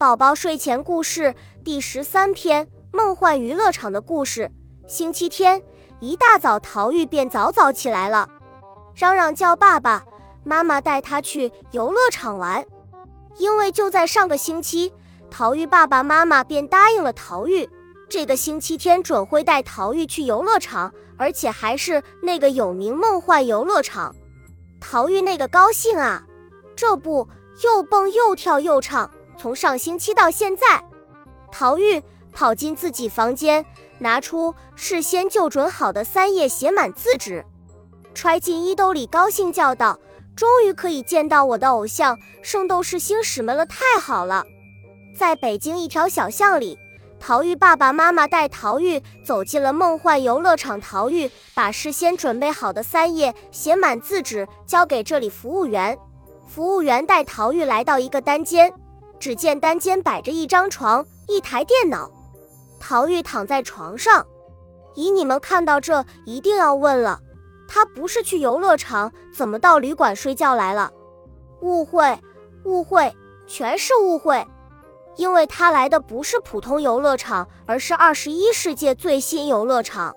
宝宝睡前故事第十三篇：梦幻娱乐场的故事。星期天一大早，陶玉便早早起来了，嚷嚷叫爸爸妈妈带他去游乐场玩。因为就在上个星期，陶玉爸爸妈妈便答应了陶玉，这个星期天准会带陶玉去游乐场，而且还是那个有名梦幻游乐场。陶玉那个高兴啊，这不又蹦又跳又唱。从上星期到现在，陶玉跑进自己房间，拿出事先就准好的三页写满字纸，揣进衣兜里，高兴叫道：“终于可以见到我的偶像圣斗士星矢们了！太好了！”在北京一条小巷里，陶玉爸爸妈妈带陶玉走进了梦幻游乐场。陶玉把事先准备好的三页写满字纸交给这里服务员，服务员带陶玉来到一个单间。只见单间摆着一张床，一台电脑。陶玉躺在床上。以，你们看到这一定要问了，他不是去游乐场，怎么到旅馆睡觉来了？误会，误会，全是误会。因为他来的不是普通游乐场，而是二十一世纪最新游乐场。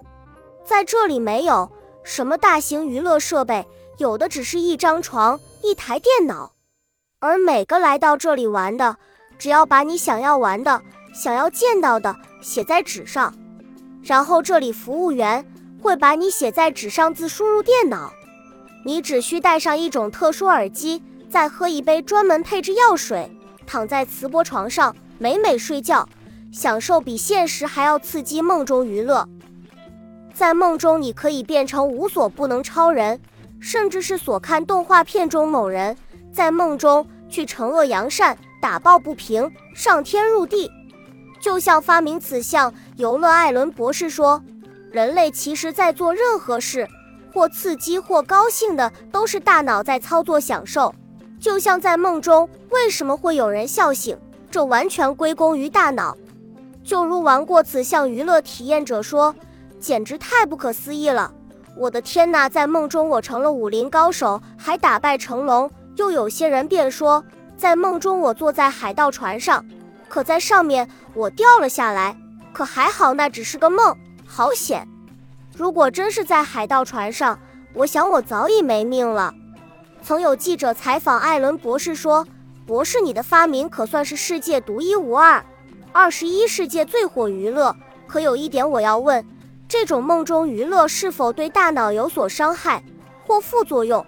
在这里没有什么大型娱乐设备，有的只是一张床，一台电脑。而每个来到这里玩的，只要把你想要玩的、想要见到的写在纸上，然后这里服务员会把你写在纸上字输入电脑，你只需戴上一种特殊耳机，再喝一杯专门配置药水，躺在磁波床上美美睡觉，享受比现实还要刺激梦中娱乐。在梦中，你可以变成无所不能超人，甚至是所看动画片中某人。在梦中去惩恶扬善、打抱不平、上天入地，就像发明此项游乐艾伦博士说：“人类其实在做任何事，或刺激或高兴的，都是大脑在操作享受。就像在梦中，为什么会有人笑醒？这完全归功于大脑。就如玩过此项娱乐体验者说，简直太不可思议了！我的天哪，在梦中我成了武林高手，还打败成龙。”又有些人便说，在梦中我坐在海盗船上，可在上面我掉了下来，可还好那只是个梦，好险！如果真是在海盗船上，我想我早已没命了。曾有记者采访艾伦博士说：“博士，你的发明可算是世界独一无二，二十一世纪最火娱乐。可有一点我要问，这种梦中娱乐是否对大脑有所伤害或副作用？”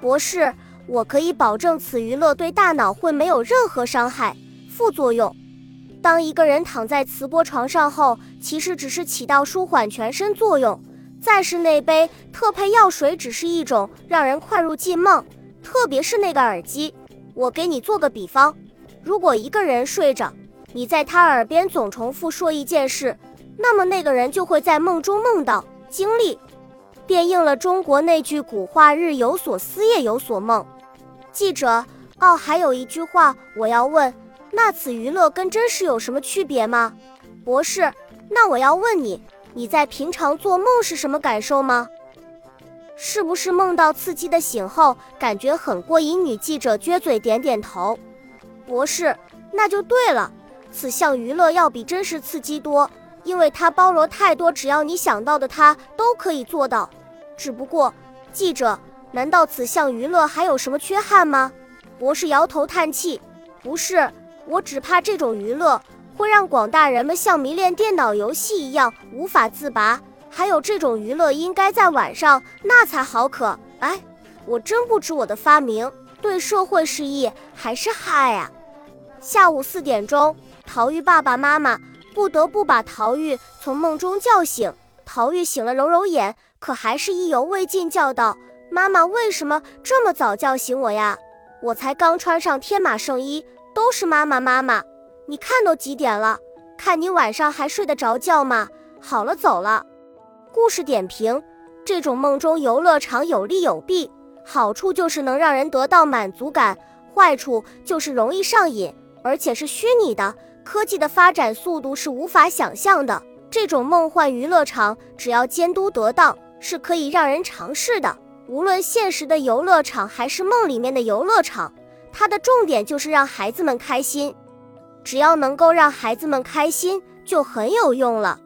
博士。我可以保证，此娱乐对大脑会没有任何伤害、副作用。当一个人躺在磁波床上后，其实只是起到舒缓全身作用。再是那杯特配药水，只是一种让人快入进梦。特别是那个耳机，我给你做个比方：如果一个人睡着，你在他耳边总重复说一件事，那么那个人就会在梦中梦到、经历，便应了中国那句古话：“日有所思，夜有所梦。”记者，哦，还有一句话我要问，那此娱乐跟真实有什么区别吗？博士，那我要问你，你在平常做梦是什么感受吗？是不是梦到刺激的醒后，感觉很过瘾？女记者撅嘴点点头。博士，那就对了，此项娱乐要比真实刺激多，因为它包罗太多，只要你想到的，它都可以做到。只不过，记者。难道此项娱乐还有什么缺憾吗？博士摇头叹气：“不是，我只怕这种娱乐会让广大人们像迷恋电脑游戏一样无法自拔。还有这种娱乐应该在晚上，那才好可。哎，我真不知我的发明对社会是益还是害啊！”下午四点钟，陶玉爸爸妈妈不得不把陶玉从梦中叫醒。陶玉醒了，揉揉眼，可还是意犹未尽，叫道。妈妈为什么这么早叫醒我呀？我才刚穿上天马圣衣，都是妈妈妈妈。你看都几点了？看你晚上还睡得着觉吗？好了，走了。故事点评：这种梦中游乐场有利有弊，好处就是能让人得到满足感，坏处就是容易上瘾，而且是虚拟的。科技的发展速度是无法想象的。这种梦幻娱乐场只要监督得当，是可以让人尝试的。无论现实的游乐场还是梦里面的游乐场，它的重点就是让孩子们开心。只要能够让孩子们开心，就很有用了。